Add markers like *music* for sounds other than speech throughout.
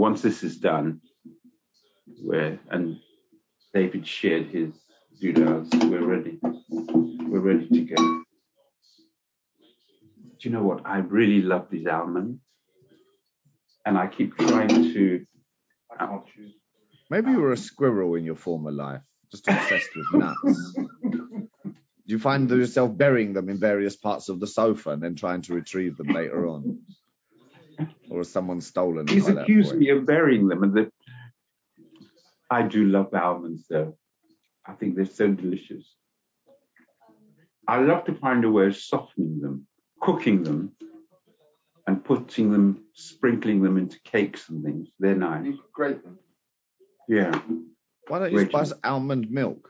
once this is done, where and David shared his doodles, we're ready. We're ready to go. Do you know what? I really love these almonds, and I keep trying to. I can't choose. Maybe you were a squirrel in your former life, just obsessed with nuts. *laughs* Do you find yourself burying them in various parts of the sofa and then trying to retrieve them later on? Or has someone stolen them He's by that accused point? me of burying them, and the, I do love almonds, though. I think they're so delicious. I love to find a way of softening them, cooking them, and putting them, sprinkling them into cakes and things. They're nice. You grate them. Yeah. Why don't you Rachel. spice almond milk?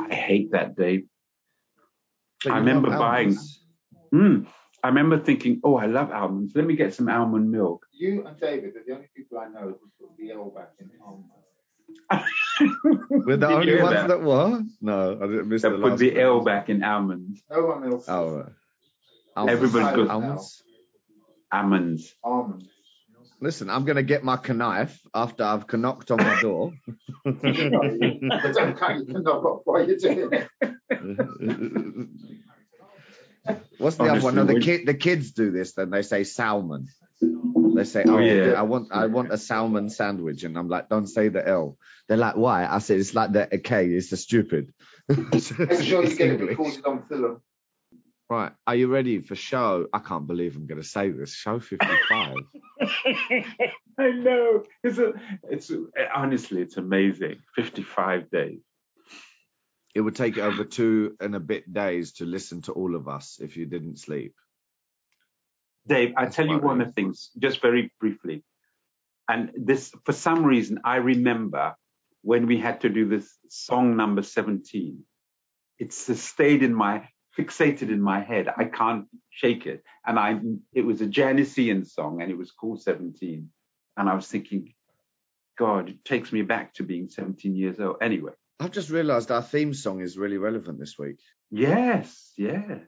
I hate that, Dave. I remember buying- Mm. I remember thinking, oh, I love almonds. Let me get some almond milk. You and David are the only people I know who put the L back in almonds. *laughs* We're the Did only ones that? that what? No, I didn't miss That the put last the bit. L back in almonds. No one else. Oh, right. Almonds. Everybody goes- almonds. Almonds. Almonds. Listen, I'm going to get my knife after I've knocked on my door. *laughs* I don't kind of know what you're doing. *laughs* What's the other one? No, the kid, the kids do this. Then they say salmon. They say, "Oh, Oh, yeah. I want, I want a salmon sandwich," and I'm like, "Don't say the L." They're like, "Why?" I said, "It's like the a K. It's the stupid." Make *laughs* It's get it English. recorded on film. Right, are you ready for show? I can't believe I'm going to say this. Show 55. *laughs* I know. It's a, it's a, honestly, it's amazing. 55 days. It would take over two and a bit days to listen to all of us if you didn't sleep. Dave, I tell you one of the things, just very briefly. And this, for some reason, I remember when we had to do this song number 17. It's stayed in my, fixated in my head. I can't shake it. And I, it was a Janis Ian song and it was called 17. And I was thinking, God, it takes me back to being 17 years old. Anyway, I've just realised our theme song is really relevant this week. yes, yeah.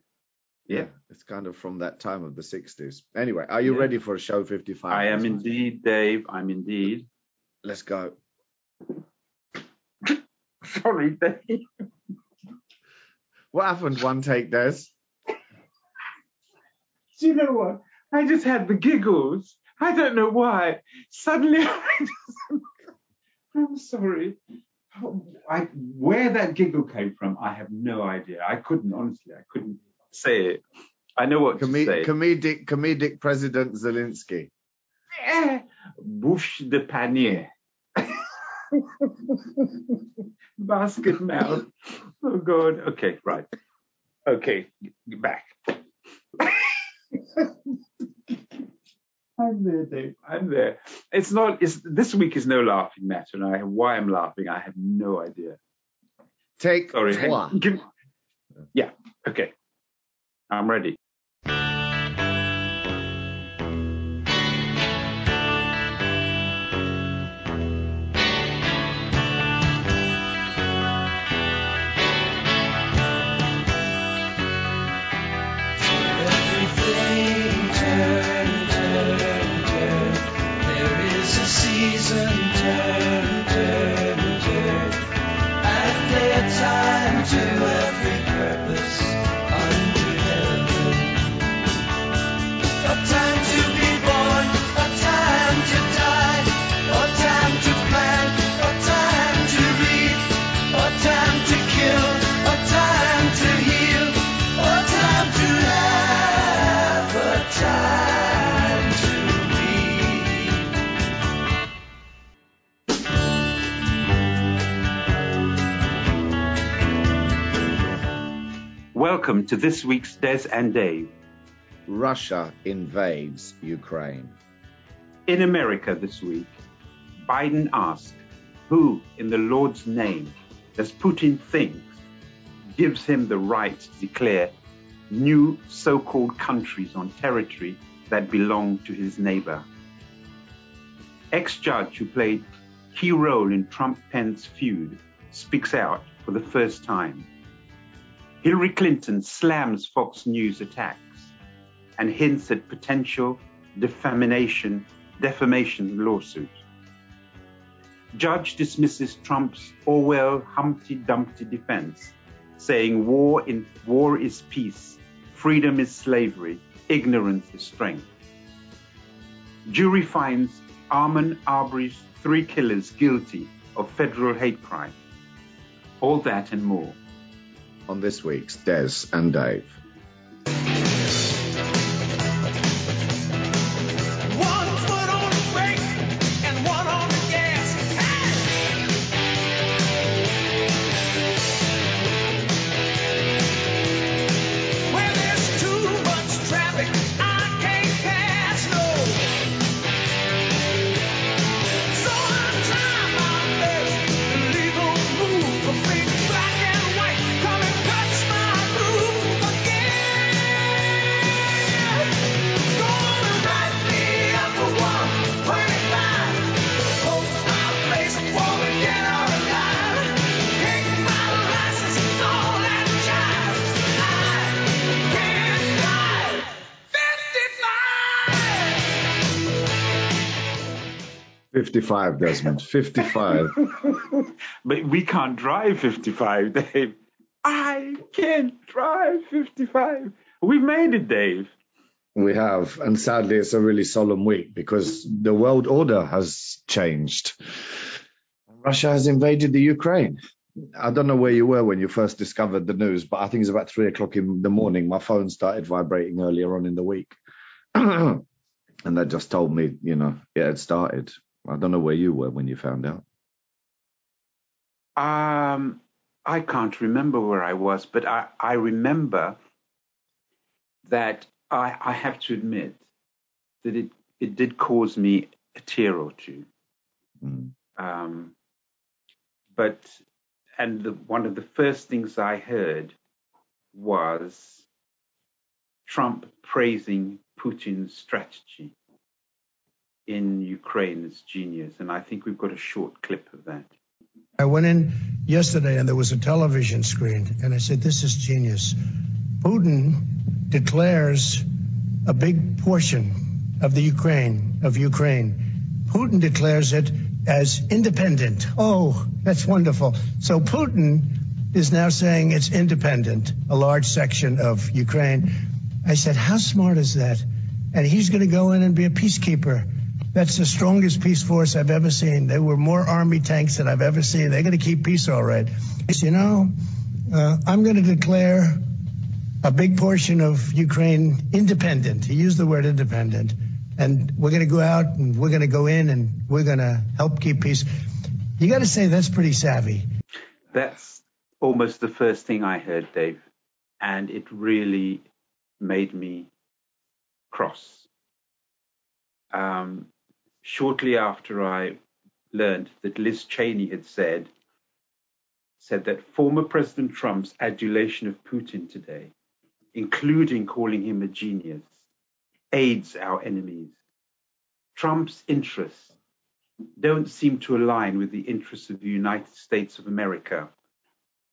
Yeah. it's kind of from that time of the 60s. Anyway, are you Yeah. ready for a show 55? I am indeed, Dave. I'm indeed. Let's go. *laughs* Sorry, Dave. What happened one take, Des? Do you know what? I just had the giggles. I don't know why. Suddenly, *laughs* I just, I'm sorry. I, where that giggle came from, I have no idea. I couldn't, honestly, I couldn't say it. I know what Com- to say. comedic, comedic President Zelensky. Eh, Bouche de panier. *laughs* Basket mouth. Oh God. Okay, right. Okay, get back. *laughs* I'm there, Dave. I'm there. It's not. It's this week is no laughing matter, and I why I'm laughing. I have no idea. Take Sorry. give- yeah. Okay. I'm ready. To this week's Des and Dave. Russia invades Ukraine. In America this week, Biden asked, Who in the Lord's name does Putin think gives him the right to declare new so called countries on territory that belong to his neighbor? Ex judge who played key role in Trump Pence feud speaks out for the first time. Hillary Clinton slams Fox News attacks and hints at potential defamation defamation lawsuit. Judge dismisses Trump's Orwell Humpty Dumpty defense, saying war, in, war is peace, freedom is slavery, ignorance is strength. Jury finds Ahmaud Arbery's three killers guilty of federal hate crime. All that and more. On this week's Des and Dave. 55, Desmond. 55. *laughs* But we can't drive 55, Dave. I can't drive 55. We've made it, Dave. we have. And sadly, it's a really solemn week because the world order has changed. Russia has invaded the Ukraine. I don't know where you were when you first discovered the news, but I think it's about three o'clock in the morning. My phone started vibrating earlier on in the week. *clears throat* and they just told me, you know, it had started. I don't know where you were when you found out. Um, I can't remember where I was, but I, I remember that I, I have to admit that it, it did cause me a tear or two. Mm. Um, but, and the, one of the first things I heard was Trump praising Putin's strategy in Ukraine as genius. And I think we've got a short clip of that. I went in yesterday and there was a television screen, and I said, This is genius. Putin declares a big portion of the Ukraine, of Ukraine. Putin declares it as independent. Oh, that's wonderful. So Putin is now saying it's independent, a large section of Ukraine. I said, How smart is that? And he's going to go in and be a peacekeeper. That's the strongest peace force I've ever seen. There were more army tanks than I've ever seen. They're going to keep peace all right. You know, uh, I'm going to declare a big portion of Ukraine independent. He used the word independent. And we're going to go out and we're going to go in and we're going to help keep peace. You got to say that's pretty savvy. That's almost the first thing I heard, Dave. And it really made me cross. Um, shortly after I learned that Liz Cheney had said, said that former President Trump's adulation of Putin today, including calling him a genius, aids our enemies. Trump's interests don't seem to align with the interests of the United States of America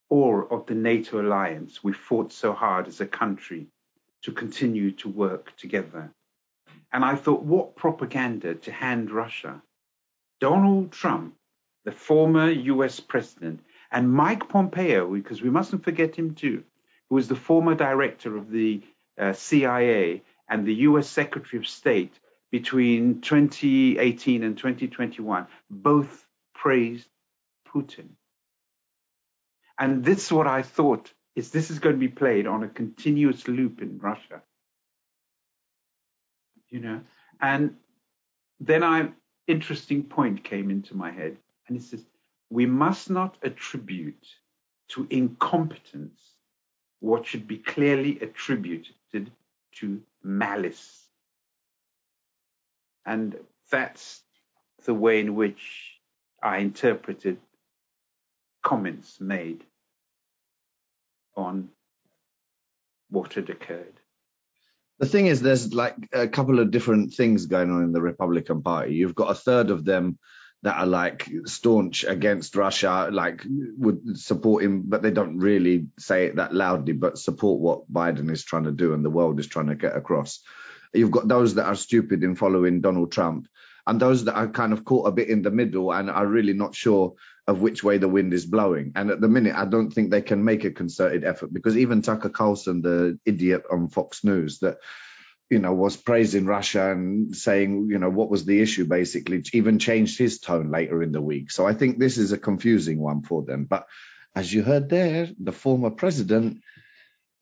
or of the NATO alliance we fought so hard as a country to continue to work together. And I thought, what propaganda to hand Russia? Donald Trump, the former US president, and Mike Pompeo, because we mustn't forget him too, who was the former director of the uh, CIA and the US Secretary of State between 2018 and 2021, both praised Putin. And this is what I thought is this is going to be played on a continuous loop in Russia. You know, and then I interesting point came into my head, and it says we must not attribute to incompetence what should be clearly attributed to malice. And that's the way in which I interpreted comments made on what had occurred. The thing is, there's like a couple of different things going on in the Republican Party. You've got a third of them that are like staunch against Russia, like would support him, but they don't really say it that loudly, but support what Biden is trying to do and the world is trying to get across. You've got those that are stupid in following Donald Trump. and those that are kind of caught a bit in the middle and are really not sure of which way the wind is blowing. And at the minute, I don't think they can make a concerted effort because even Tucker Carlson, the idiot on Fox News, that you know was praising Russia and saying you know what was the issue basically, even changed his tone later in the week. So I think this is a confusing one for them. But as you heard there, the former president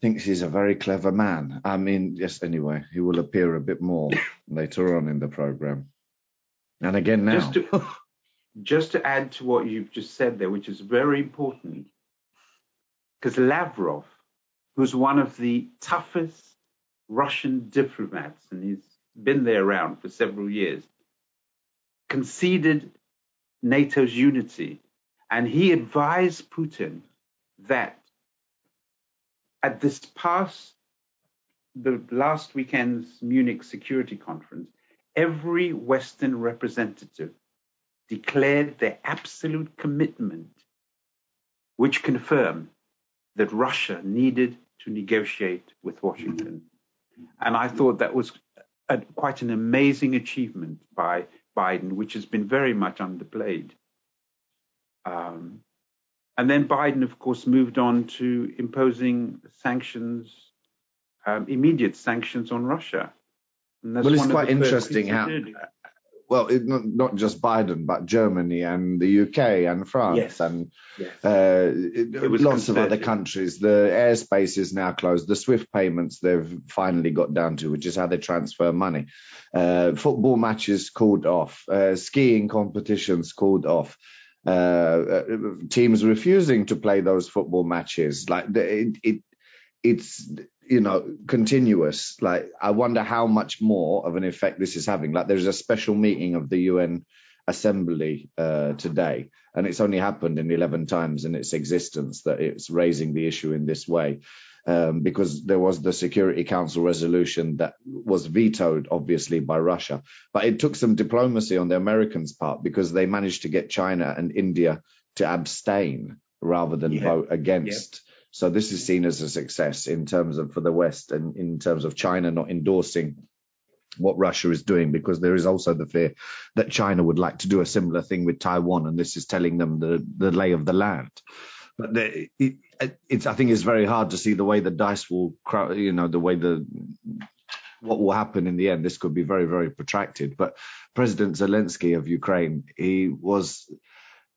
thinks he's a very clever man. I mean, yes, anyway, he will appear a bit more *coughs* later on in the program. And again now. Just to, add to what you've just said there, which is very important, because Lavrov, who's one of the toughest Russian diplomats, and he's been there around for several years, conceded NATO's unity. And he advised Putin that at this past, the last weekend's Munich Security Conference, every Western representative declared their absolute commitment, which confirmed that Russia needed to negotiate with Washington. And I thought that was a, quite an amazing achievement by Biden, which has been very much underplayed. Um, and then Biden, of course, moved on to imposing sanctions, um, immediate sanctions on Russia. well, it's quite interesting how, well, it, not, not just Biden, but Germany and the UK and France yes. and yes. uh, it, lots of other countries. The airspace is now closed. The SWIFT payments they've finally got down to, which is how they transfer money. Uh, football matches called off. Uh, skiing competitions called off. Uh, uh, teams refusing to play those football matches. Like it, it, it's you know continuous. Like I wonder how much more of an effect this is having. Like there's a special meeting of the UN Assembly uh, today, and it's only happened in 11 times in its existence that it's raising the issue in this way um, because there was the Security Council resolution that was vetoed, obviously, by Russia. But it took some diplomacy on the Americans' part because they managed to get China and India to abstain rather than yeah. vote against. So this is seen as a success in terms of for the West and in terms of China not endorsing what Russia is doing because there is also the fear that China would like to do a similar thing with Taiwan and this is telling them the, the lay of the land. But the, it, it's I think it's very hard to see the way the dice will, you know, the way the what will happen in the end. This could be very very protracted. But President Zelensky of Ukraine, he was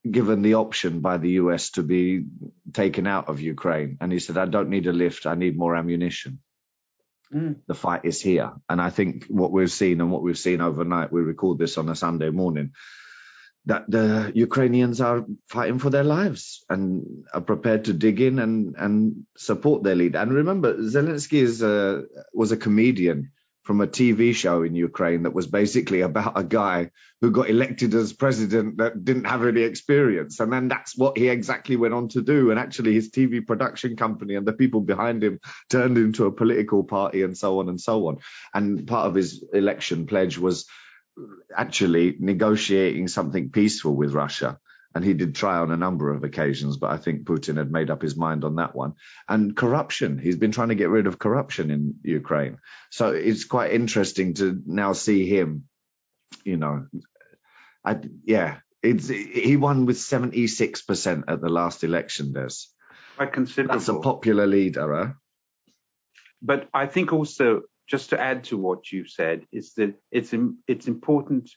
given the option by the US to be taken out of Ukraine, and he said, "I don't need a lift. I need more ammunition." Mm. The fight is here, and I think what we've seen and what we've seen overnight. We record this on a Sunday morning that the Ukrainians are fighting for their lives and are prepared to dig in and, and support their leader. And remember, Zelensky is a, was a comedian from a TV show in Ukraine that was basically about a guy who got elected as president that didn't have any experience. And then that's what he exactly went on to do. And actually, his TV production company and the people behind him turned into a political party and so on and so on. And part of his election pledge was actually negotiating something peaceful with Russia. And he did try on a number of occasions, but I think Putin had made up his mind on that one. And corruption. He's been trying to get rid of corruption in Ukraine. So it's quite interesting to now see him, you know, I, yeah, it's, he won with 76% at the last election, Des. Quite considerable. That's a popular leader, huh? But I think also just to add to what you've said, is that it's it's important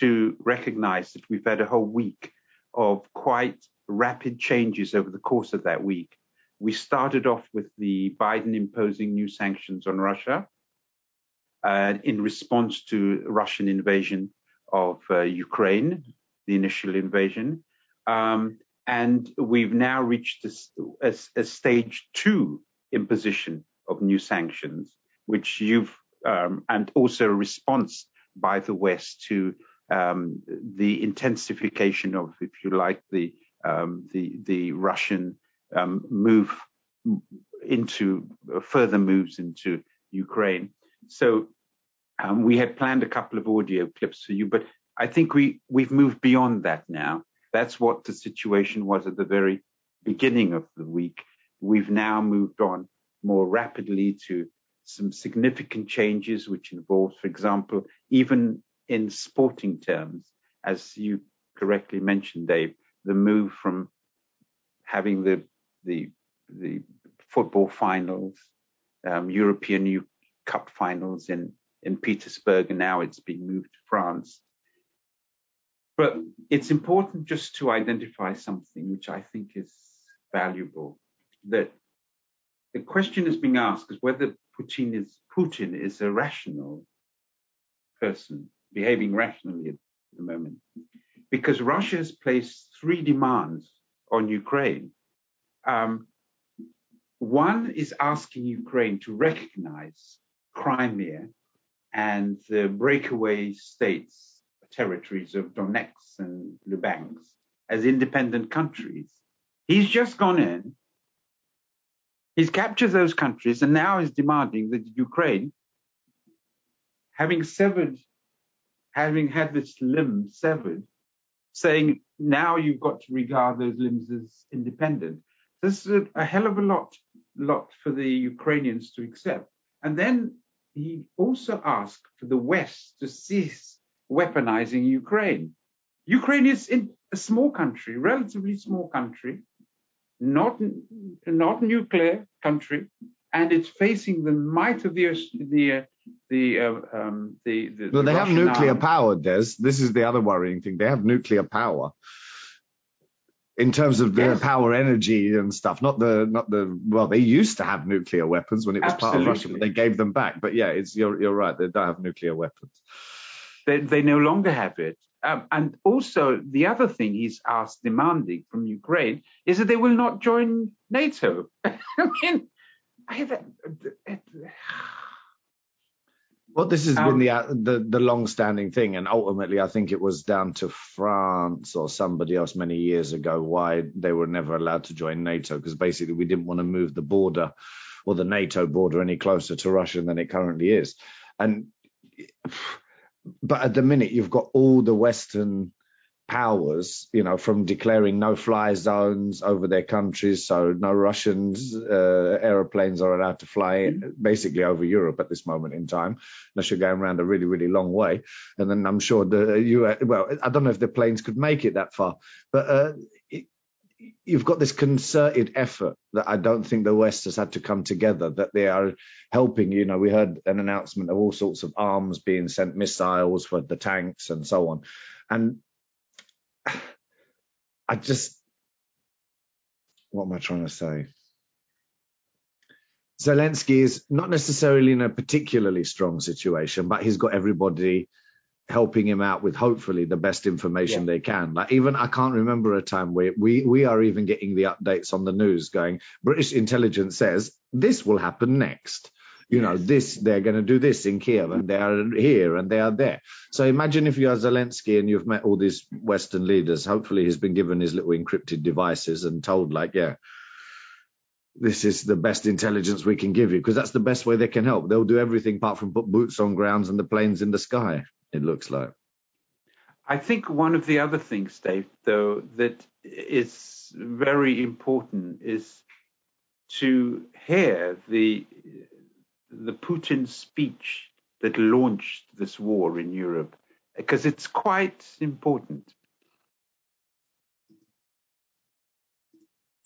to recognize that we've had a whole week of quite rapid changes over the course of that week. We started off with the Biden imposing new sanctions on Russia uh, in response to Russian invasion of uh, Ukraine, the initial invasion. Um, and we've now reached a, a, a stage two imposition of new sanctions which you've um, and also a response by the West to um, the intensification of, if you like, the um, the the Russian um, move into uh, further moves into Ukraine. So um, we had planned a couple of audio clips for you, but I think we we've moved beyond that now. That's what the situation was at the very beginning of the week. We've now moved on more rapidly to some significant changes, which involves, for example, even in sporting terms, as you correctly mentioned, Dave, the move from having the the the football finals, um, European U Cup finals in in Petersburg, and now it's been moved to France. But it's important just to identify something which I think is valuable. That the question is being asked is whether Putin is Putin is a rational person behaving rationally at the moment, because Russia has placed three demands on Ukraine. Um, one is asking Ukraine to recognize Crimea and the breakaway states, territories of Donetsk and Lugansk as independent countries. He's just gone in, he's captured those countries, and now is demanding that Ukraine, having severed, having had this limb severed, saying now you've got to regard those limbs as independent. This is a, a hell of a lot, lot for the Ukrainians to accept. And then he also asked for the West to cease weaponizing Ukraine. Ukraine is a small country, relatively small country, not not nuclear country, and it's facing the might of the the the, uh, um, the, the Well, the they have nuclear army. power, Des. This is the other worrying thing. They have nuclear power in terms of their Yes. power, energy, and stuff. Not the, not the. Well, they used to have nuclear weapons when it was part of Russia, but they gave them back. But yeah, it's you're you're right. They don't have nuclear weapons. They, they no longer have it. Um, and also, the other thing he's asked, demanding from Ukraine, is that they will not join NATO. *laughs* I mean, I have, Well, this has Um, been the, uh, the the long-standing thing, and ultimately, I think it was down to France or somebody else many years ago why they were never allowed to join NATO because basically we didn't want to move the border or the NATO border any closer to Russia than it currently is, and but at the minute you've got all the Western powers, you know, from declaring no-fly zones over their countries, so no Russians uh, aeroplanes are allowed to fly basically over Europe at this moment in time, unless you're going around a really, really long way. And then I'm sure the you well, I don't know if the planes could make it that far, but uh, it, you've got this concerted effort that I don't think the West has had to come together. That they are helping. You know, we heard an announcement of all sorts of arms being sent, missiles for the tanks and so on, and *sighs* I just, what am I trying to say? Zelensky is not necessarily in a particularly strong situation, but he's got everybody helping him out with hopefully the best information they can. Like even I can't remember a time where we we are even getting the updates on the news going British intelligence says this will happen next. You know, this they're going to do this in Kiev and they are here and they are there. So imagine if you are Zelensky and you've met all these Western leaders. Hopefully, he's been given his little encrypted devices and told, like, yeah, this is the best intelligence we can give you because that's the best way they can help. They'll do everything apart from put boots on grounds and the planes in the sky. It looks like. I think one of the other things, Dave, though, that is very important is to hear the the Putin speech that launched this war in Europe, because it's quite important.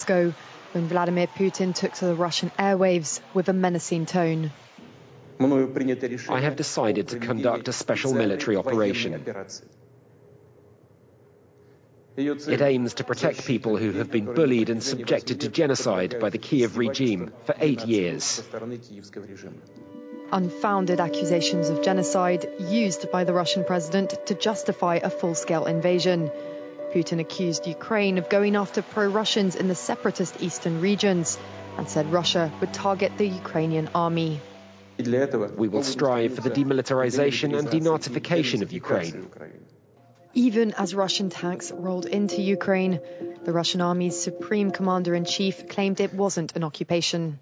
Moscow when Vladimir Putin took to the Russian airwaves with a menacing tone. I have decided to conduct a special military operation. It aims to protect people who have been bullied and subjected to genocide by the Kiev regime for eight years. Unfounded accusations of genocide used by the Russian president to justify a full scale invasion. Putin accused Ukraine of going after pro Russians in the separatist eastern regions and said Russia would target the Ukrainian army. We will strive for the demilitarization and denazification of Ukraine. Even as Russian tanks rolled into Ukraine, the Russian army's supreme commander in chief claimed it wasn't an occupation.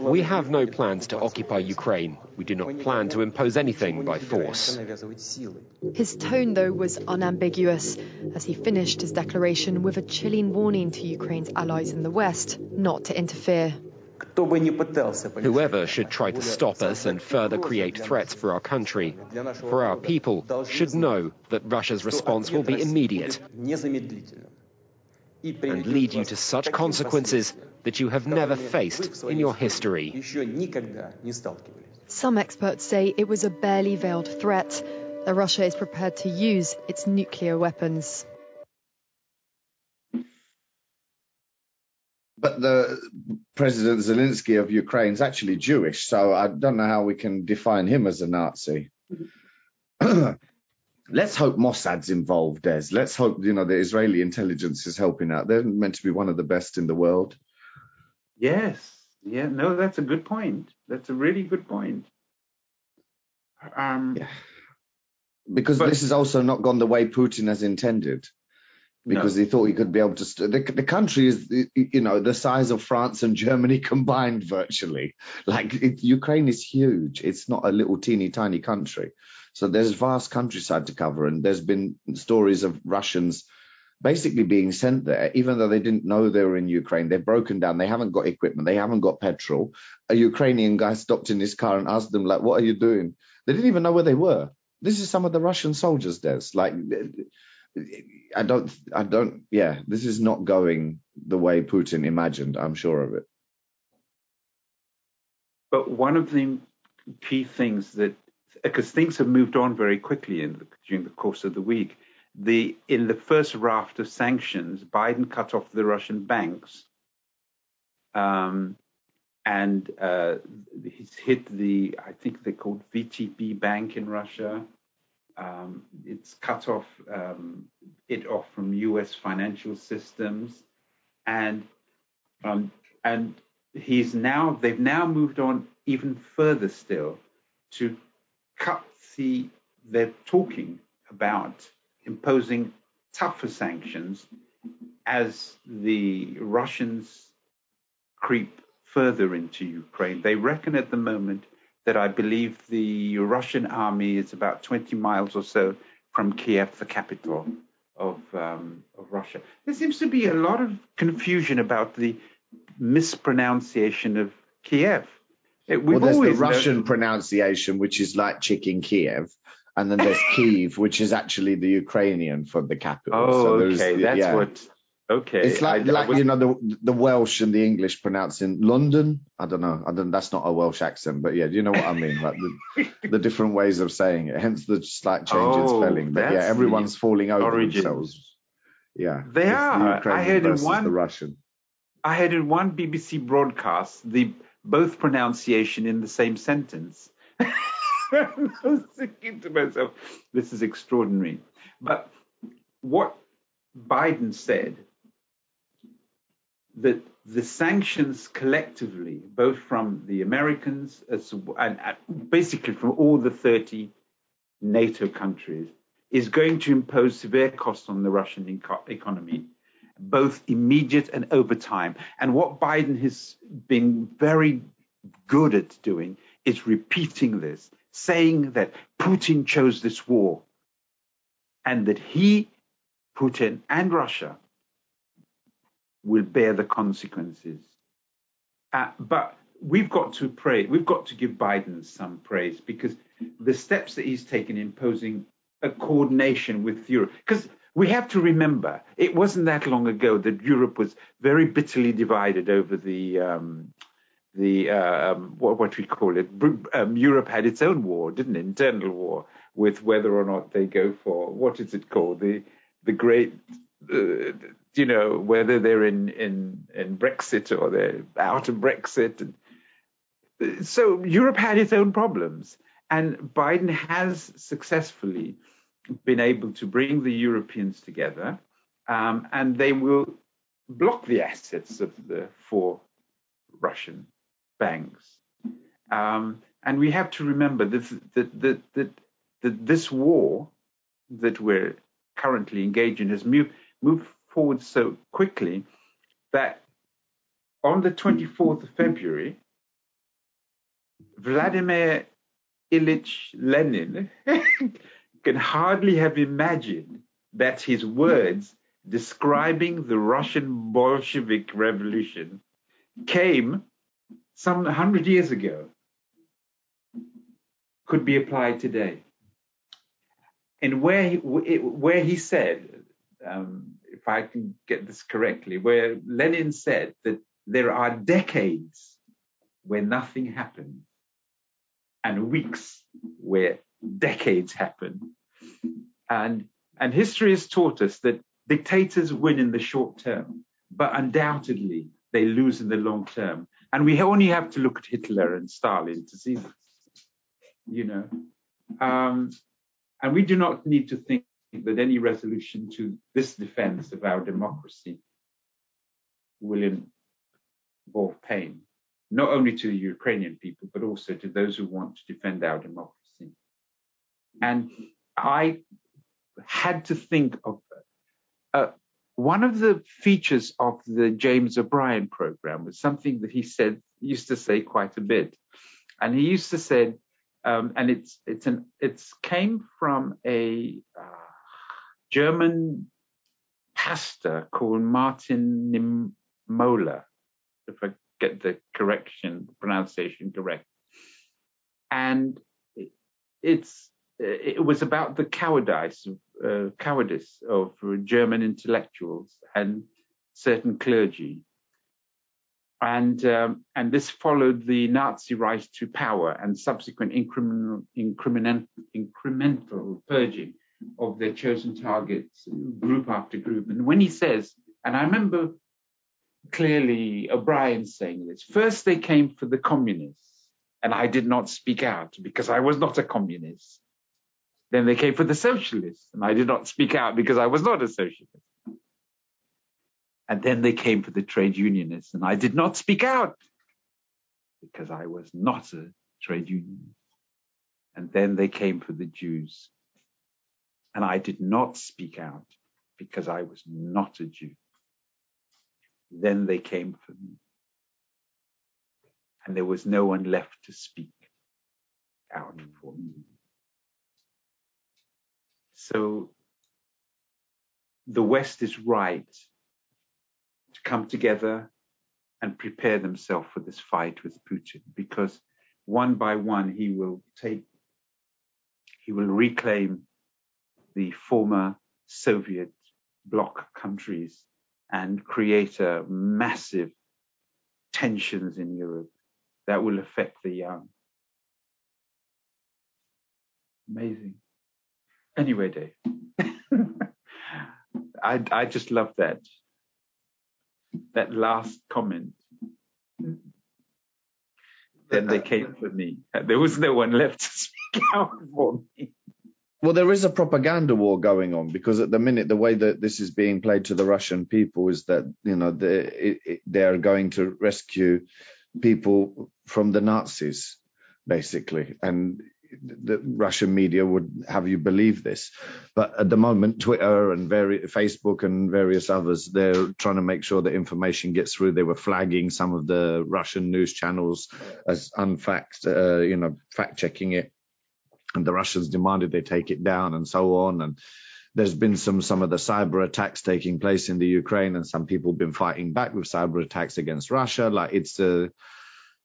We have no plans to occupy Ukraine. We do not plan to impose anything by force. His tone, though, was unambiguous as he finished his declaration with a chilling warning to Ukraine's allies in the West not to interfere. Whoever should try to stop us and further create threats for our country, for our people, should know that Russia's response will be immediate and lead you to such consequences that you have never faced in your history. Some experts say it was a barely veiled threat, that Russia is prepared to use its nuclear weapons. But the President Zelensky of Ukraine is actually Jewish, so I don't know how we can define him as a Nazi. *clears throat* Let's hope Mossad's involved, Des. Let's hope you know the Israeli intelligence is helping out. They're meant to be one of the best in the world. Yes. Yeah. No, that's a good point. That's a really good point. Um, Yeah. Because But- this has also not gone the way Putin has intended. Because he thought he could be able to. St- the, the country is, you know, the size of France and Germany *laughs* combined virtually. Like it, Ukraine is huge. It's not a little teeny tiny country. So there's vast countryside to cover, and there's been stories of Russians basically being sent there, even though they didn't know they were in Ukraine. They've broken down. They haven't got equipment. They haven't got petrol. A Ukrainian guy stopped in his car and asked them, like, "What are you doing?" They didn't even know where they were. This is some of the Russian soldiers, Des. Like, I don't, I don't, yeah, this is not going the way Putin imagined. I'm sure of it. But one of the key things that, because things have moved on very quickly in during the course of the week, the in the first raft of sanctions, Biden cut off the Russian banks, um, and uh, he's hit the I think they're called VTB Bank in Russia. Um, it's cut off um, it off from U.S. financial systems, and um, and he's now they've now moved on even further still to cut the they're talking about imposing tougher sanctions as the Russians creep further into Ukraine. They reckon at the moment that I believe the Russian army is about 20 miles or so from Kiev, the capital of um, of Russia. There seems to be a lot of confusion about the mispronunciation of Kiev. It- well, there's the always known- Russian pronunciation, which is like chicken Kiev, and then there's *laughs* Kiev, which is actually the Ukrainian for the capital. Oh, So okay, that's yeah. what. Okay, It's like, I- I was- you know the the Welsh and the English pronouncing London. I don't know. I don't. That's not a Welsh accent, but yeah, you know what I mean. Like the, the different ways of saying it. Hence the slight change in Oh, spelling. But yeah, everyone's falling over origins. themselves. Yeah, They It's the are. I heard in one- the Russian. I had in one BBC broadcast the both pronunciation in the same sentence. I was thinking to myself, this is extraordinary. But what Biden said that the sanctions collectively, both from the Americans as, and, and basically from all the 30 NATO countries, is going to impose severe costs on the Russian eco- economy, both immediate and over time. And what Biden has been very good at doing is repeating this, saying that Putin chose this war and that he, Putin, and Russia will bear the consequences. Uh, but we've got to pray, we've got to give Biden some praise because the steps that he's taken imposing a coordination with Europe, because we have to remember it wasn't that long ago that Europe was very bitterly divided over the um, the um, what, what we call it. Um, Europe had its own war, didn't it? Internal war with whether or not they go for what is it called the the great. Uh, you know whether they're in in in Brexit or they're out of Brexit, so Europe had its own problems, and Biden has successfully been able to bring the Europeans together, um, and they will block the assets of the four Russian banks. Um, and we have to remember that, that, that, that, that this war that we're currently engaged in has moved, moved forward so quickly that on the 24th of February, Vladimir Ilyich Lenin *laughs* can hardly have imagined that his words describing the Russian Bolshevik Revolution came some 100 years ago could be applied today. And where he, where he said, um, if I can get this correctly, where Lenin said that there are decades where nothing happens and weeks where decades happen. And, and history has taught us that dictators win in the short term, but undoubtedly they lose in the long term. And we only have to look at Hitler and Stalin to see this, you know. Um, and we do not need to think that any resolution to this defense of our democracy will involve pain, not only to the Ukrainian people, but also to those who want to defend our democracy. And I had to think of uh, one of the features of the James O'Brien program was something that he said used to say quite a bit, and he used to say, um, and it's it's an it's came from a uh, German pastor called Martin Niemöller, if I get the correction pronunciation correct, and it's it was about the cowardice, uh, cowardice of German intellectuals and certain clergy. And, um, and this followed the Nazi rise to power and subsequent incremental, incremental, incremental purging of their chosen targets, group after group. And when he says, and I remember clearly O'Brien saying this, first they came for the communists, and I did not speak out because I was not a communist. Then they came for the socialists, and I did not speak out because I was not a socialist. And then they came for the trade unionists, and I did not speak out because I was not a trade unionist. And then they came for the Jews, and I did not speak out because I was not a Jew. Then they came for me. And there was no one left to speak out for me. So the West is right to come together and prepare themselves for this fight with Putin because one by one he will take, he will reclaim the former Soviet bloc countries and create a massive tensions in Europe that will affect the young. Amazing. Anyway, Dave, *laughs* I I just love that that last comment. Then they uh, came for me. There was no one left to *laughs* speak out for me. Well, there is a propaganda war going on because at the minute, the way that this is being played to the Russian people is that you know they they are going to rescue people from the Nazis, basically, and the Russian media would have you believe this. But at the moment, Twitter and Facebook and various others, they're trying to make sure that information gets through. They were flagging some of the Russian news channels as unfact, uh, you know, fact checking it. And the Russians demanded they take it down and so on. And there's been some some of the cyber attacks taking place in the Ukraine, and some people have been fighting back with cyber attacks against Russia. Like it's a, uh,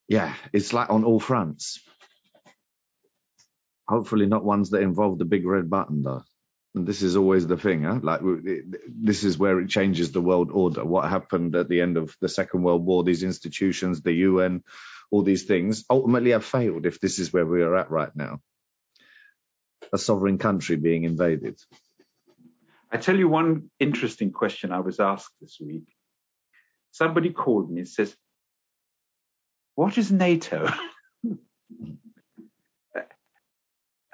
yeah, it's like on all fronts. Hopefully not ones that involve the big red button though. And this is always the thing, huh? Like this is where it changes the world order. What happened at the end of the Second World War? These institutions, the UN, all these things ultimately have failed. If this is where we are at right now, a sovereign country being invaded. I tell you one interesting question I was asked this week. Somebody called me and says, "What is NATO?" *laughs*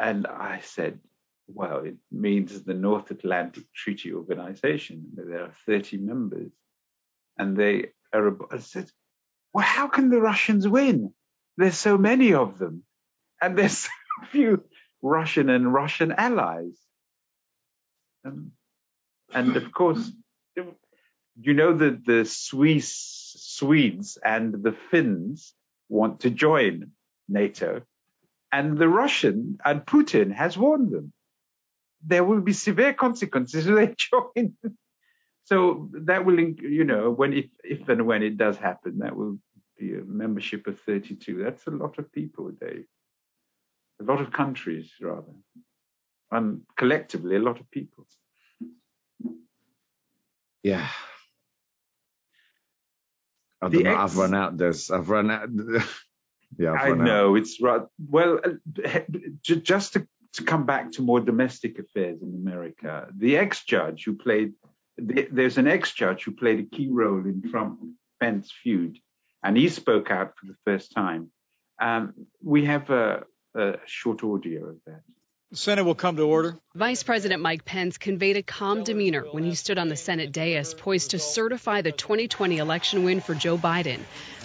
And I said, well, it means the North Atlantic Treaty Organization. There are 30 members. And they are, I said, well, how can the Russians win? There's so many of them. And there's *laughs* so few Russian and Russian allies. Um, and of course, you know that the Swiss, Swedes and the Finns want to join NATO and the Russian and Putin has warned them. There will be severe consequences if they *laughs* join. so that will, you know, when if, if and when it does happen, that will be a membership of 32. That's a lot of people, Dave. A lot of countries, rather. And collectively, a lot of people. Yeah. I don't know, ex- I've run out. There's, I've run out. *laughs* yeah, I've I run out. know it's right. Well, uh, just to, to come back to more domestic affairs in America, the ex-judge who played the, there's an ex-judge who played a key role in Trump Pence feud, and he spoke out for the first time. Um, we have a, a short audio of that. The Senate will come to order. Vice President Mike Pence conveyed a calm demeanor when he stood on the Senate dais, poised to certify the 2020 election win for Joe Biden.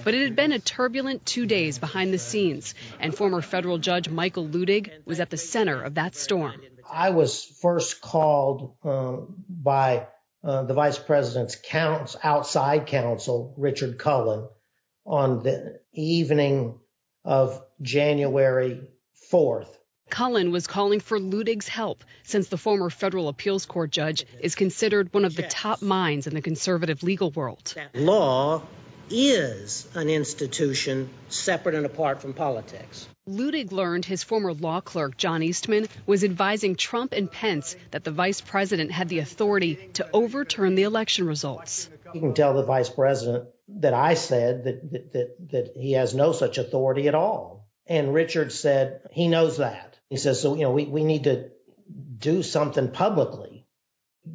But it had been a turbulent two days behind the scenes, and former federal judge Michael Luttig was at the center of that storm. I was first called um, by uh, the vice president's counsel, outside counsel, Richard Cullen, on the evening of January 4th. Cullen was calling for Luttig's help since the former federal appeals court judge is considered one of the top minds in the conservative legal world. Law is an institution separate and apart from politics. Luttig learned his former law clerk, John Eastman, was advising Trump and Pence that the vice president had the authority to overturn the election results. You can tell the vice president that I said that, that, that, that he has no such authority at all. And Richard said he knows that. He says, so, you know, we, we need to do something publicly,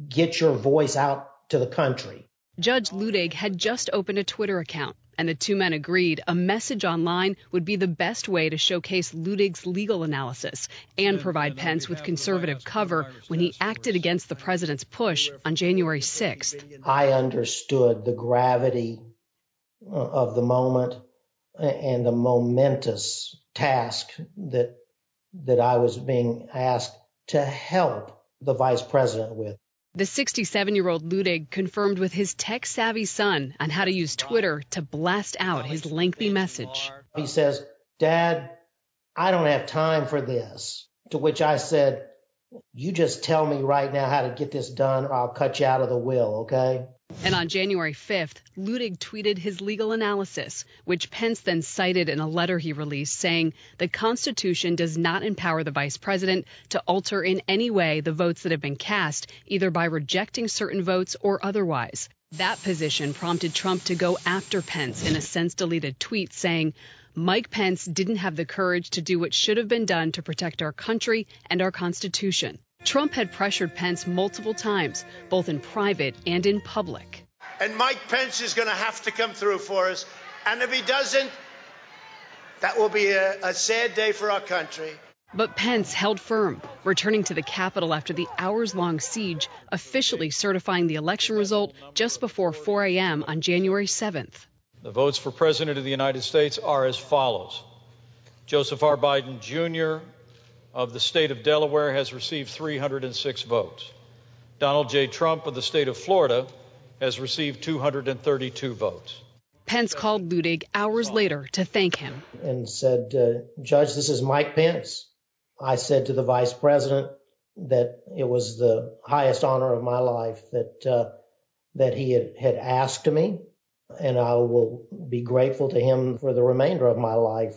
get your voice out to the country. Judge Luttig had just opened a Twitter account, and the two men agreed a message online would be the best way to showcase Luttig's legal analysis and provide Pence with conservative cover when he acted against the president's push on January 6th. I understood the gravity of the moment and the momentous task that that I was being asked to help the vice president with. The 67 year old Luttig confirmed with his tech savvy son on how to use Twitter to blast out his lengthy message. He says, Dad, I don't have time for this. To which I said, You just tell me right now how to get this done, or I'll cut you out of the will, okay? And on January 5th, Luttig tweeted his legal analysis, which Pence then cited in a letter he released saying the Constitution does not empower the vice president to alter in any way the votes that have been cast, either by rejecting certain votes or otherwise. That position prompted Trump to go after Pence in a since deleted tweet saying, Mike Pence didn't have the courage to do what should have been done to protect our country and our Constitution. Trump had pressured Pence multiple times, both in private and in public. And Mike Pence is going to have to come through for us. And if he doesn't, that will be a, a sad day for our country. But Pence held firm, returning to the Capitol after the hours long siege, officially certifying the election result just before 4 a.m. on January 7th. The votes for President of the United States are as follows Joseph R. Biden Jr. of the state of Delaware has received 306 votes. Donald J. Trump of the state of Florida has received 232 votes. Pence called Luttig hours later to thank him. And said, uh, Judge, this is Mike Pence. I said to the vice president that it was the highest honor of my life that uh, that he had, had asked me, and I will be grateful to him for the remainder of my life.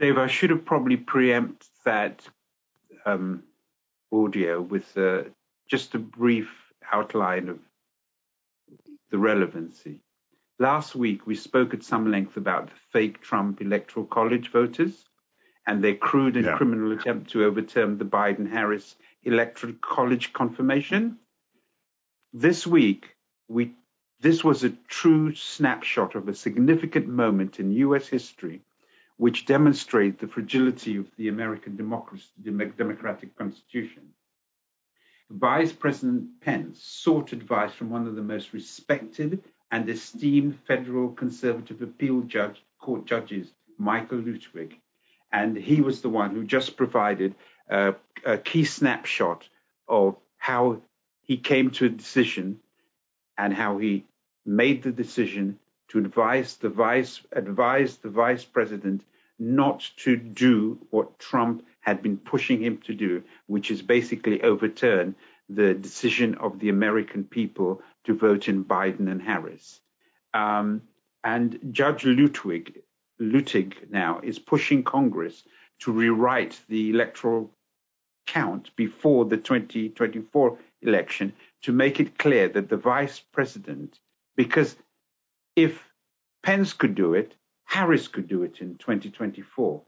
Dave, I should have probably preempt that um, audio with uh, just a brief outline of the relevancy. Last week, we spoke at some length about the fake Trump Electoral College voters and their crude and Yeah. criminal attempt to overturn the Biden Harris Electoral College confirmation. This week, we this was a true snapshot of a significant moment in US history which demonstrate the fragility of the American democratic constitution. Vice President Pence sought advice from one of the most respected and esteemed federal conservative appeal judge, court judges, Michael Ludwig, and he was the one who just provided a key snapshot of how he came to a decision and how he made the decision to advise the vice advise the vice president not to do what Trump had been pushing him to do, which is basically overturn the decision of the American people to vote in Biden and Harris. Um, And Judge Ludwig, Luttig now is pushing Congress to rewrite the electoral count before the 2024 election to make it clear that the vice president, because if Pence could do it, Harris could do it in 2024.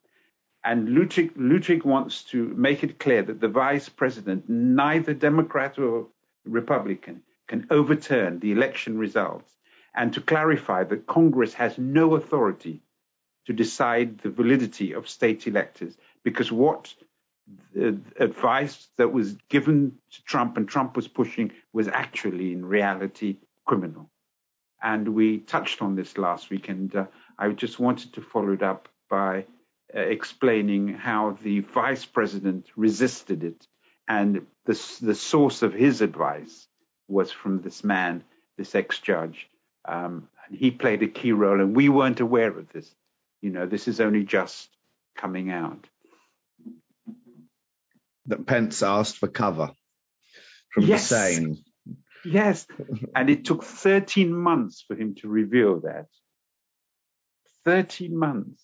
And Luttig, Luttig wants to make it clear that the vice president, neither Democrat or Republican, can overturn the election results and to clarify that Congress has no authority to decide the validity of state electors because what advice that was given to Trump and Trump was pushing was actually in reality criminal. And we touched on this last week, and uh, I just wanted to follow it up by uh, explaining how the vice president resisted it. And the, the source of his advice was from this man, this ex judge. Um, and he played a key role, and we weren't aware of this. You know, this is only just coming out. That Pence asked for cover from yes. the same. Yes. *laughs* and it took 13 months for him to reveal that. 13 months.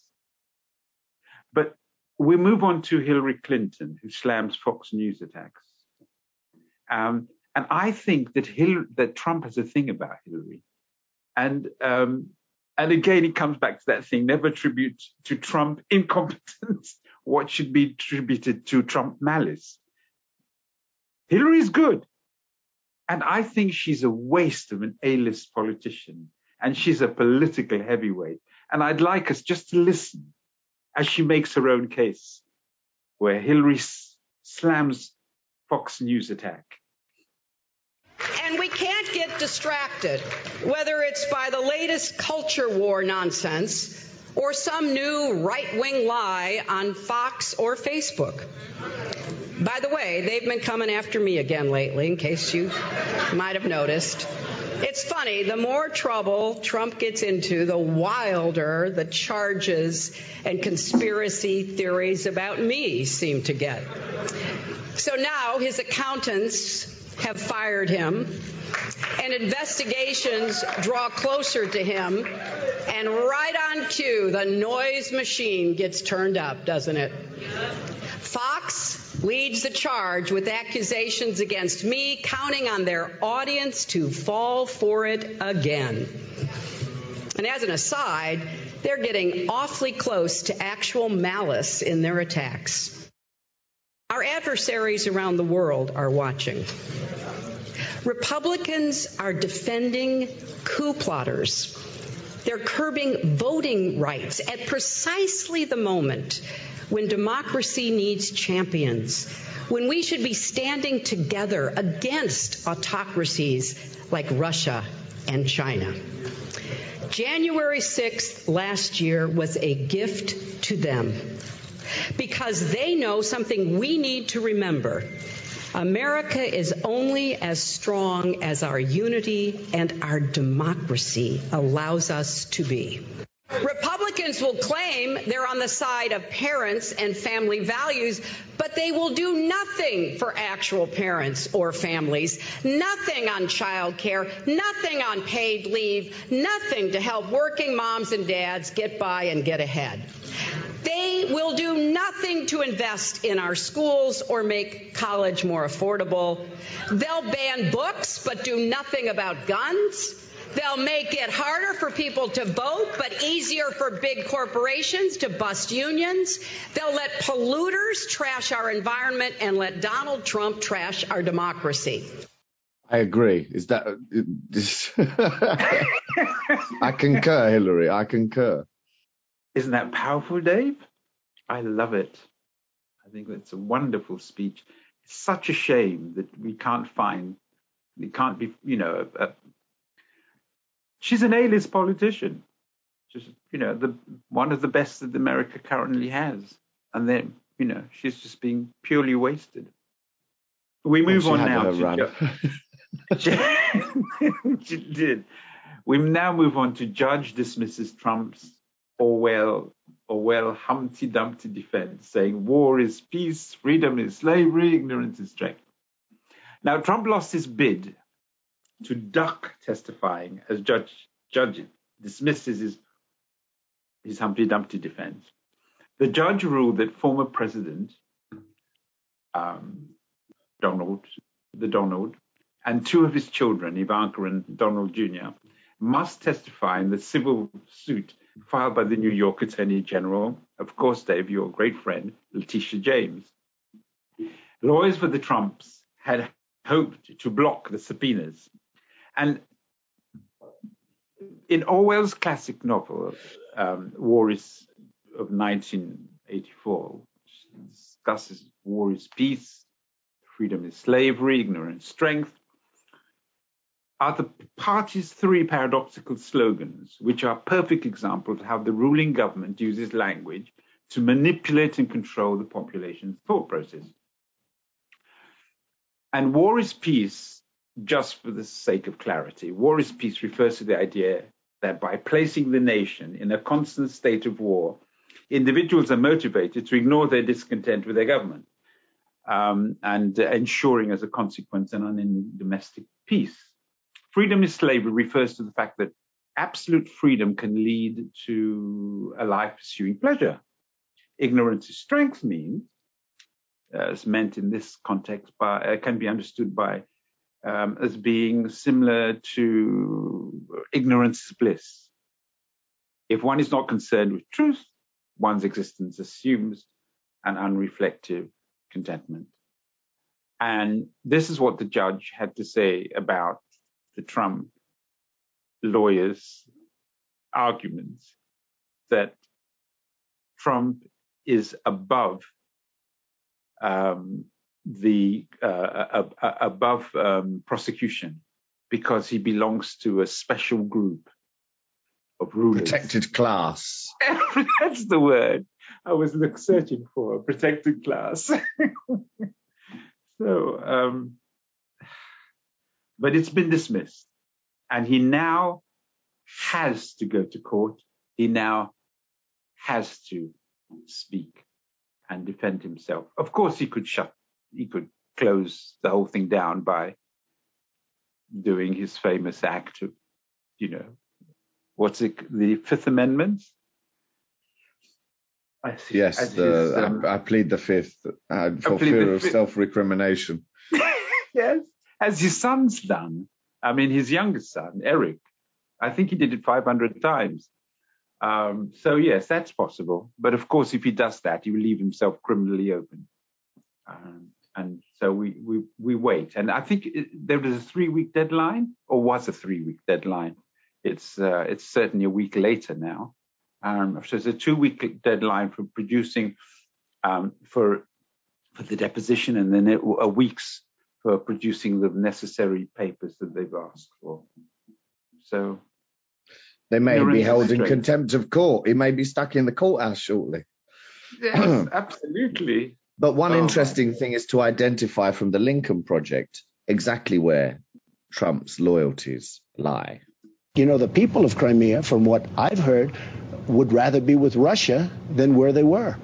But we move on to Hillary Clinton, who slams Fox News attacks. Um, and I think that Hillary, that Trump has a thing about Hillary. And um, and again, it comes back to that thing: never attribute to Trump *laughs* incompetence what should be attributed to Trump malice. Hillary's good, and I think she's a waste of an A-list politician, and she's a political heavyweight. And I'd like us just to listen as she makes her own case, where Hillary slams Fox News attack. And we can't get distracted, whether it's by the latest culture war nonsense or some new right wing lie on Fox or Facebook. By the way, they've been coming after me again lately, in case you might have noticed. It's funny, the more trouble Trump gets into, the wilder the charges and conspiracy theories about me seem to get. So now his accountants have fired him, and investigations draw closer to him, and right on cue, the noise machine gets turned up, doesn't it? Fox leads the charge with accusations against me, counting on their audience to fall for it again. And as an aside, they're getting awfully close to actual malice in their attacks. Our adversaries around the world are watching. Republicans are defending coup plotters. They're curbing voting rights at precisely the moment when democracy needs champions, when we should be standing together against autocracies like Russia and China. January 6th last year was a gift to them because they know something we need to remember. America is only as strong as our unity and our democracy allows us to be. Will claim they're on the side of parents and family values, but they will do nothing for actual parents or families, nothing on child care, nothing on paid leave, nothing to help working moms and dads get by and get ahead. They will do nothing to invest in our schools or make college more affordable. They'll ban books, but do nothing about guns. They'll make it harder for people to vote, but easier for big corporations to bust unions. They'll let polluters trash our environment and let Donald Trump trash our democracy. I agree. Is that? Is, *laughs* I concur, Hillary. I concur. Isn't that powerful, Dave? I love it. I think it's a wonderful speech. It's such a shame that we can't find, we can't be, you know, a, a, she's an A-list politician. Just, you know, the one of the best that America currently has. And then, you know, she's just being purely wasted. We move well, on now to *laughs* she did. We now move on to Judge dismisses Trump's Orwell, Orwell Humpty Dumpty defense, saying war is peace, freedom is slavery, ignorance is strength. Now, Trump lost his bid to duck testifying as judge, judge dismisses his, his Humpty Dumpty defense. The judge ruled that former President um, Donald, the Donald, and two of his children, Ivanka and Donald Jr., must testify in the civil suit filed by the New York Attorney General, of course, Dave, your great friend, Letitia James. Lawyers for the Trumps had hoped to block the subpoenas. And in Orwell's classic novel, um, War is of 1984, discusses war is peace, freedom is slavery, ignorance strength, are the party's three paradoxical slogans, which are perfect examples of how the ruling government uses language to manipulate and control the population's thought process. And war is peace, just for the sake of clarity. War is peace refers to the idea that by placing the nation in a constant state of war, individuals are motivated to ignore their discontent with their government um, and uh, ensuring, as a consequence, an unending domestic peace. Freedom is slavery refers to the fact that absolute freedom can lead to a life pursuing pleasure. Ignorance is strength means, uh, as meant in this context, by, uh, can be understood by um, as being similar to ignorance is bliss. If one is not concerned with truth, one's existence assumes an unreflective contentment. And this is what the judge had to say about the Trump lawyers' arguments that Trump is above um, the uh, uh, above um, prosecution because he belongs to a special group of rulers. Protected class. *laughs* That's the word I was look, searching for. Protected class. *laughs* so, um, but it's been dismissed, and he now has to go to court. He now has to speak and defend himself. Of course, he could shut, he could close the whole thing down by doing his famous act of, you know, what's it, the Fifth Amendment? yes, the, his, um, I, I, plead the Fifth uh, for fear of self-recrimination. *laughs* yes, as his son's done. I mean, his youngest son, Eric, I think he did it 500 times. Um, so yes, that's possible. But of course, if he does that, he will leave himself criminally open. Um, and so we, we, we wait. And I think it, there was a three week deadline or was a three week deadline. It's, uh, it's certainly a week later now. Um, so it's a two week deadline for producing, um, for, for the deposition and then it, a week's for producing the necessary papers that they've asked for. So they may be held in contempt of court. He may be stuck in the courthouse shortly. Yes, *clears throat* absolutely. But one oh, interesting thing is to identify from the Lincoln Project exactly where Trump's loyalties lie. You know, the people of Crimea, from what I've heard, would rather be with Russia than where they were.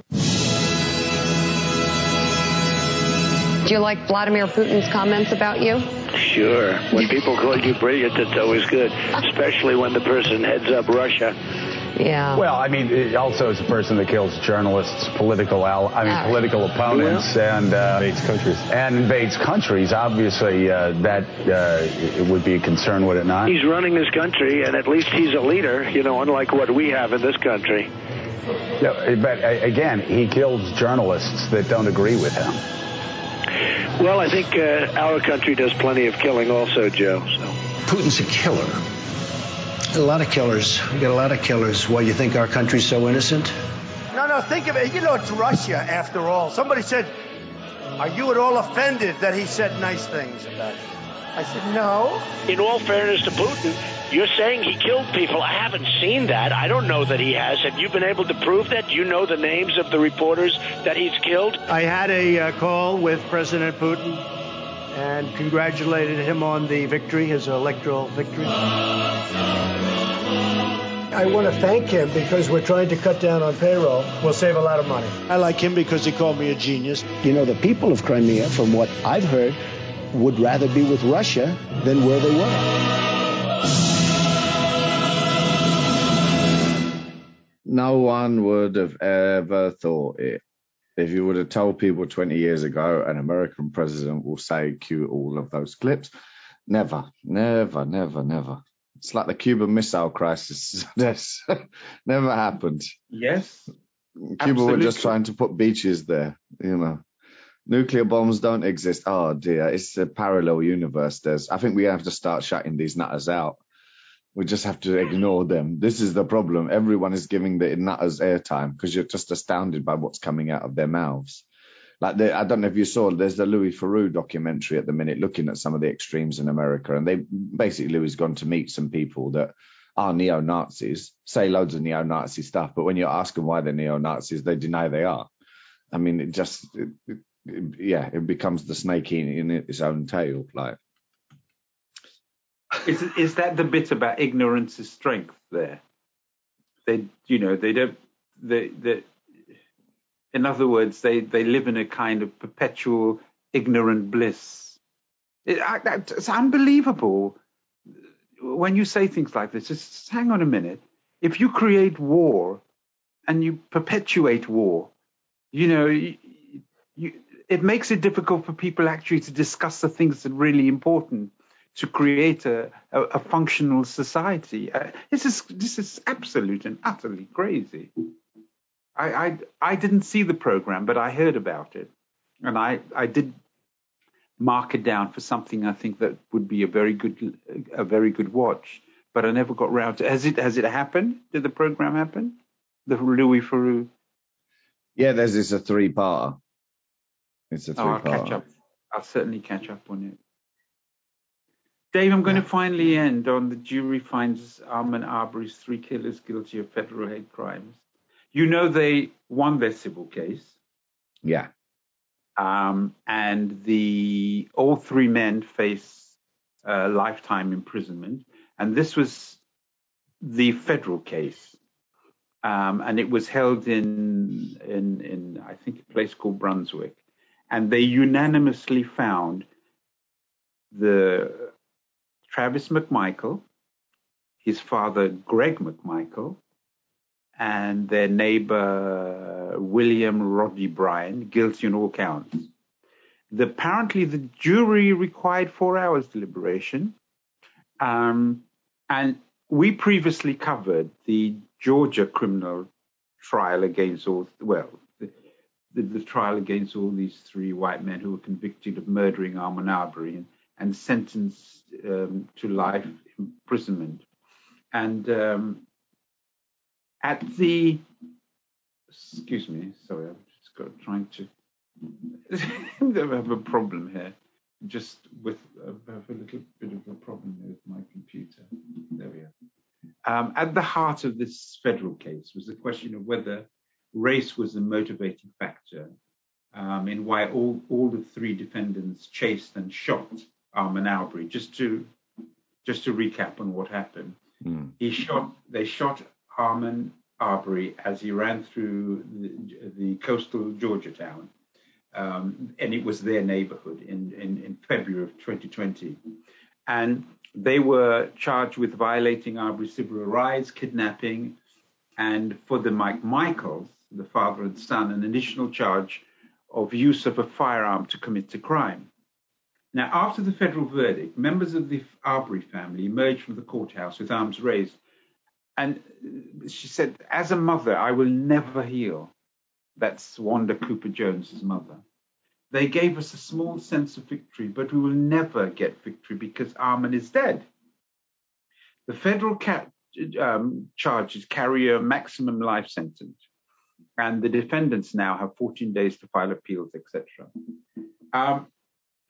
Do you like Vladimir Putin's comments about you? Sure. When people call you brilliant, it's always good, *laughs* especially when the person heads up Russia. Yeah. Well, I mean, also as a person that kills journalists, political, al- I mean, right. political opponents, yeah. and uh, invades countries, and invades countries. Obviously, uh, that uh, would be a concern, would it not? He's running his country, and at least he's a leader. You know, unlike what we have in this country. Yeah, but again, he kills journalists that don't agree with him. Well, I think uh, our country does plenty of killing also, Joe. So. Putin's a killer. A lot of killers. We got a lot of killers. Why you think our country's so innocent? No, no, think of it. You know, it's Russia after all. Somebody said, Are you at all offended that he said nice things about you? I said, No. In all fairness to Putin, you're saying he killed people. I haven't seen that. I don't know that he has. Have you been able to prove that? Do you know the names of the reporters that he's killed? I had a uh, call with President Putin and congratulated him on the victory, his electoral victory. I want to thank him because we're trying to cut down on payroll. We'll save a lot of money. I like him because he called me a genius. You know, the people of Crimea, from what I've heard, would rather be with Russia than where they were. no one would have ever thought it. If you would have told people 20 years ago an American president will say, cue all of those clips, never, never, never, never. It's like the Cuban Missile Crisis. *laughs* This never happened. Yes. Cuba Absolutely. were just trying to put beaches there, you know. Nuclear bombs don't exist. Oh dear, it's a parallel universe. There's, I think we have to start shutting these nutters out. We just have to ignore them. This is the problem. Everyone is giving the nutters airtime because you're just astounded by what's coming out of their mouths. Like I don't know if you saw, there's the Louis Theroux documentary at the minute looking at some of the extremes in America, and they basically Louis gone to meet some people that are neo Nazis, say loads of neo Nazi stuff, but when you ask them why they're neo Nazis, they deny they are. I mean, it just, it, it, yeah, it becomes the snake in its own tail. Like, Is, is that the bit about ignorance is strength there? They, you know, they don't, they, they, in other words, they, they live in a kind of perpetual ignorant bliss. It, I, it's unbelievable when you say things like this. Just hang on a minute. If you create war and you perpetuate war, you know, you, you, it makes it difficult for people actually to discuss the things that are really important to create a, a, a functional society. Uh, this is this is absolute and utterly crazy. I, I I didn't see the program, but I heard about it, and I I did mark it down for something I think that would be a very good a very good watch. But I never got round to. Has it has it happened? Did the program happen? The Louis Theroux. yeah, there's this a three parter. It's a three Oh, I'll catch up. I'll certainly catch up on it. Dave, I'm going to finally end on the jury finds Armin Arbery's three killers guilty of federal hate crimes. You know they won their civil case, Yeah. um, and the all three men face uh, lifetime imprisonment, and this was the federal case, um, and it was held in in in I think a place called Brunswick, and they unanimously found the Travis McMichael, his father Greg McMichael, and their neighbor William Rodney Bryan guilty on all counts. The, apparently, the jury required four hours deliberation, um, and we previously covered the Georgia criminal trial against all well. The, the, the trial against all these three white men who were convicted of murdering Armin Arbery and, and sentenced um, to life imprisonment. And um, at the excuse me, sorry, I'm just got trying to *laughs* I have a problem here. Just with have a little bit of a problem with my computer. There we are. Um, at the heart of this federal case was the question of whether race was a motivating factor um, in why all, all the three defendants chased and shot Armin Arbery. Just to just to recap on what happened, Mm. he shot. They shot Armin Arbery as he ran through the, the coastal Georgia town, um, and it was their neighborhood in, in, in February of 2020. And they were charged with violating Arbery's civil rights, kidnapping, and for the McMichaels, the father and son, an additional charge of use of a firearm to commit a crime. Now, after the federal verdict, members of the Arbery family emerged from the courthouse with arms raised. And she said, As a mother, I will never heal. That's Wanda Cooper Jones's mother. They gave us a small sense of victory, but we will never get victory because Armin is dead. The federal ca- um, charges carry a maximum life sentence, and the defendants now have 14 days to file appeals, etc. Um,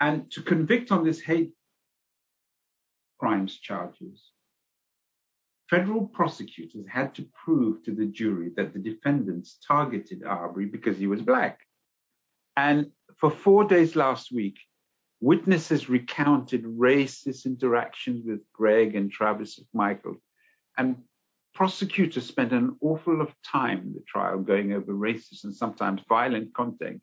and to convict on this hate crimes charges, federal prosecutors had to prove to the jury that the defendants targeted Arbery because he was black. And for four days last week, witnesses recounted racist interactions with Greg and Travis Michael. And prosecutors spent an awful lot of time in the trial going over racist and sometimes violent content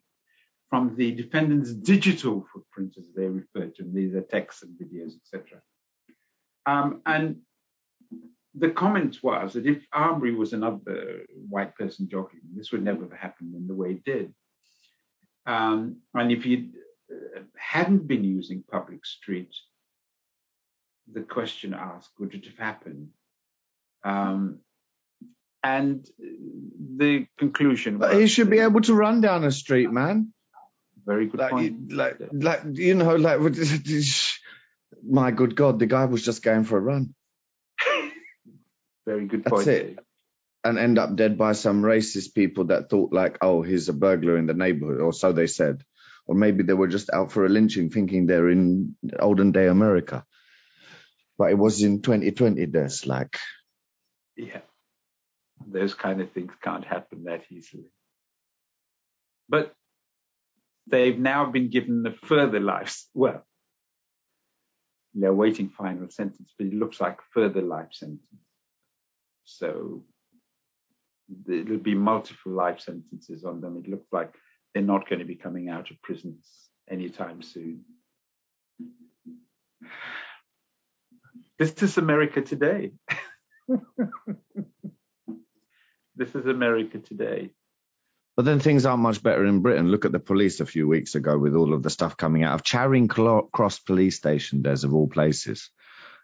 from the defendant's digital footprint, as they refer to them. These are texts and videos, etc. Um, and the comment was that if Arbery was another white person jogging, this would never have happened in the way it did. Um, and if he uh, hadn't been using public streets, the question asked, would it have happened? Um, and the conclusion But was he should be able to run down a street, man. Very good Like, point. like, like, you know, like, my good God, the guy was just going for a run. Very good That's point. it. And end up dead by some racist people that thought like, oh, he's a burglar in the neighborhood, or so they said. Or maybe they were just out for a lynching, thinking they're in olden day America. But it was in 2020. There's like, Yeah. Those kind of things can't happen that easily. But they've now been given a further life. Well, they're waiting final sentence, but it looks like further life sentence. So it'll be multiple life sentences on them. It looks like they're not going to be coming out of prisons anytime soon. This is America today. *laughs* this is America today. But then things aren't much better in Britain. Look at the police a few weeks ago with all of the stuff coming out of Charing Cross Police Station. There's of all places.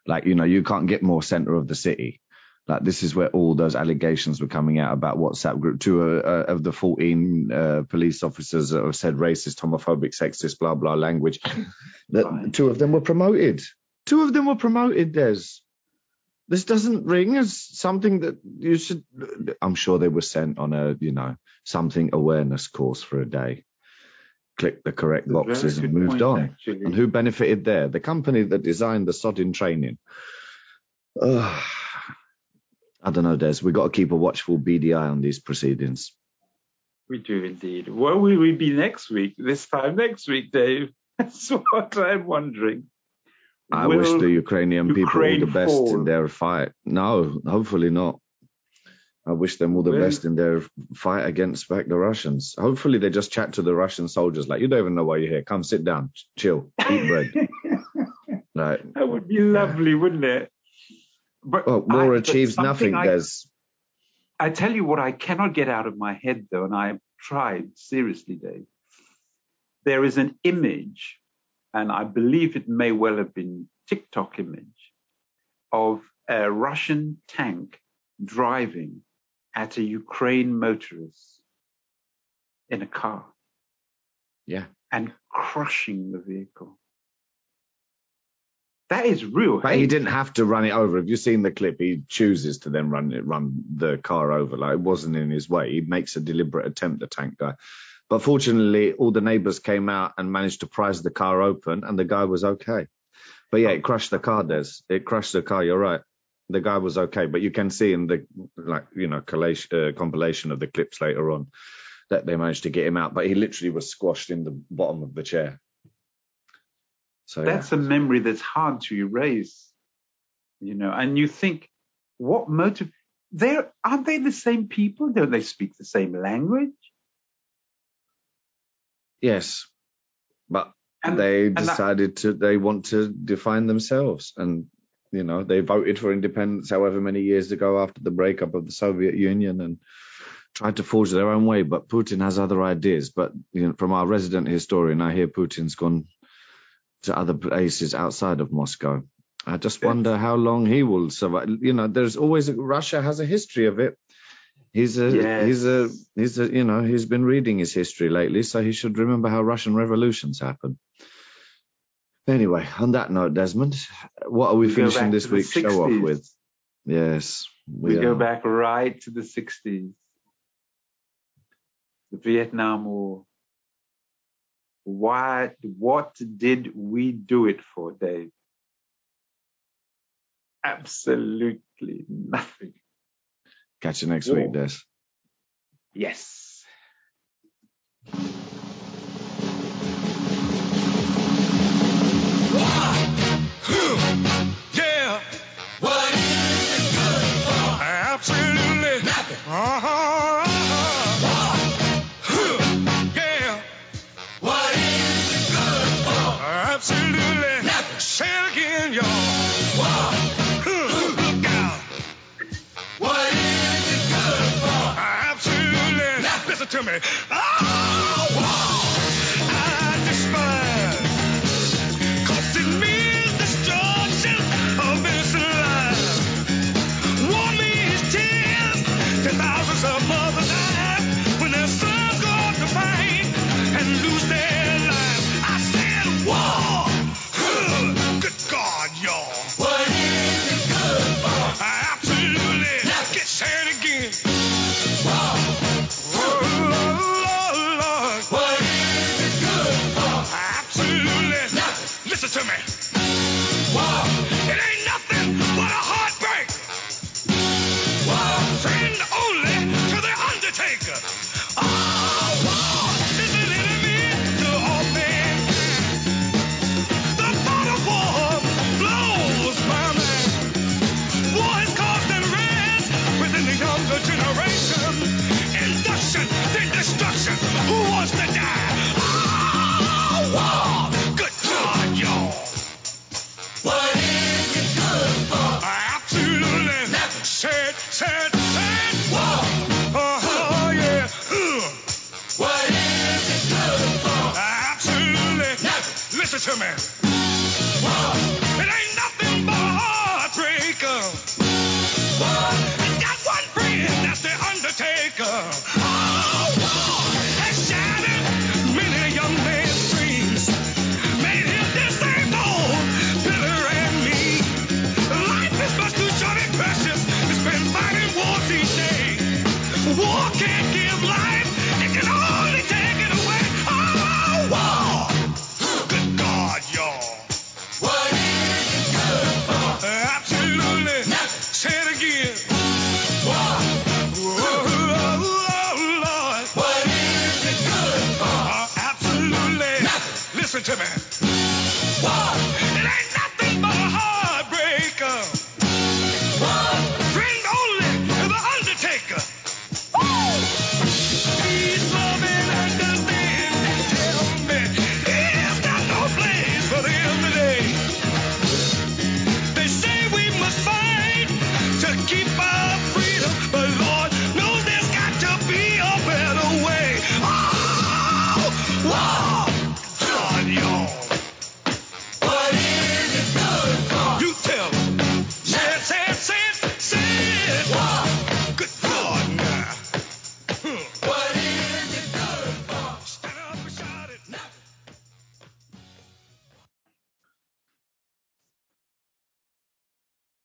Like, you know, you can't get more centre of the city. Like, this is where all those allegations were coming out about WhatsApp group. Two uh, uh, of the 14 uh, police officers that have said racist, homophobic, sexist, blah, blah language. *laughs* that two of them were promoted. Two of them were promoted, Des. This doesn't ring as something that you should. I'm sure they were sent on a, you know, something awareness course for a day. Clicked the correct boxes and moved point, on. actually. And who benefited there? The company that designed the sodding training. Ugh. *sighs* I don't know, Des. We've got to keep a watchful eye on these proceedings. We do indeed. Where will we be next week? This time next week, Dave? *laughs* That's what I'm wondering. I Will wish the Ukrainian people all the best fall? in their fight. No, hopefully not. I wish them all the Will- best in their fight against back the Russians. Hopefully they just chat to the Russian soldiers like, you don't even know why you're here. Come sit down, chill, eat bread. *laughs* Right. That would be lovely, wouldn't it? But Well, war I- achieves nothing. I, There's I tell you what, I cannot get out of my head though, and I've tried seriously, Dave. There is an image, and I believe it may well have been TikTok image of a Russian tank driving at a Ukraine motorist in a car yeah. and crushing the vehicle. That is real. But he didn't have to run it over. Have you seen the clip? He chooses to then run it, run the car over. Like it wasn't in his way. He makes a deliberate attempt, the tank guy. But fortunately, all the neighbors came out and managed to prise the car open, and the guy was okay. But yeah, it crushed the car. Des, it crushed the car. You're right. The guy was okay, but you can see in the like you know collation, uh, compilation of the clips later on that they managed to get him out. But he literally was squashed in the bottom of the chair. So yeah. that's a memory that's hard to erase you know and you think what motive they're aren't they the same people don't they speak the same language Yes, but And- they and that- decided to they want to define themselves, and you know they voted for independence however many years ago after the breakup of the Soviet Union and tried to forge their own way. But Putin has other ideas. But you know, from our resident historian, I hear Putin's gone to other places outside of Moscow. I just wonder how long he will survive. You know, there's always Russia has a history of it. He's a Yes. he's a he's a you know he's been reading his history lately, so he should remember how Russian revolutions happen. Anyway, on that note, Desmond, what are we, We finishing this week's show off with? Yes, we, we, go back right to the 60s the vietnam war why what did we do it for dave absolutely nothing Catch you next War. week, Des. yes Yeah. To me. Oh, to me. To me.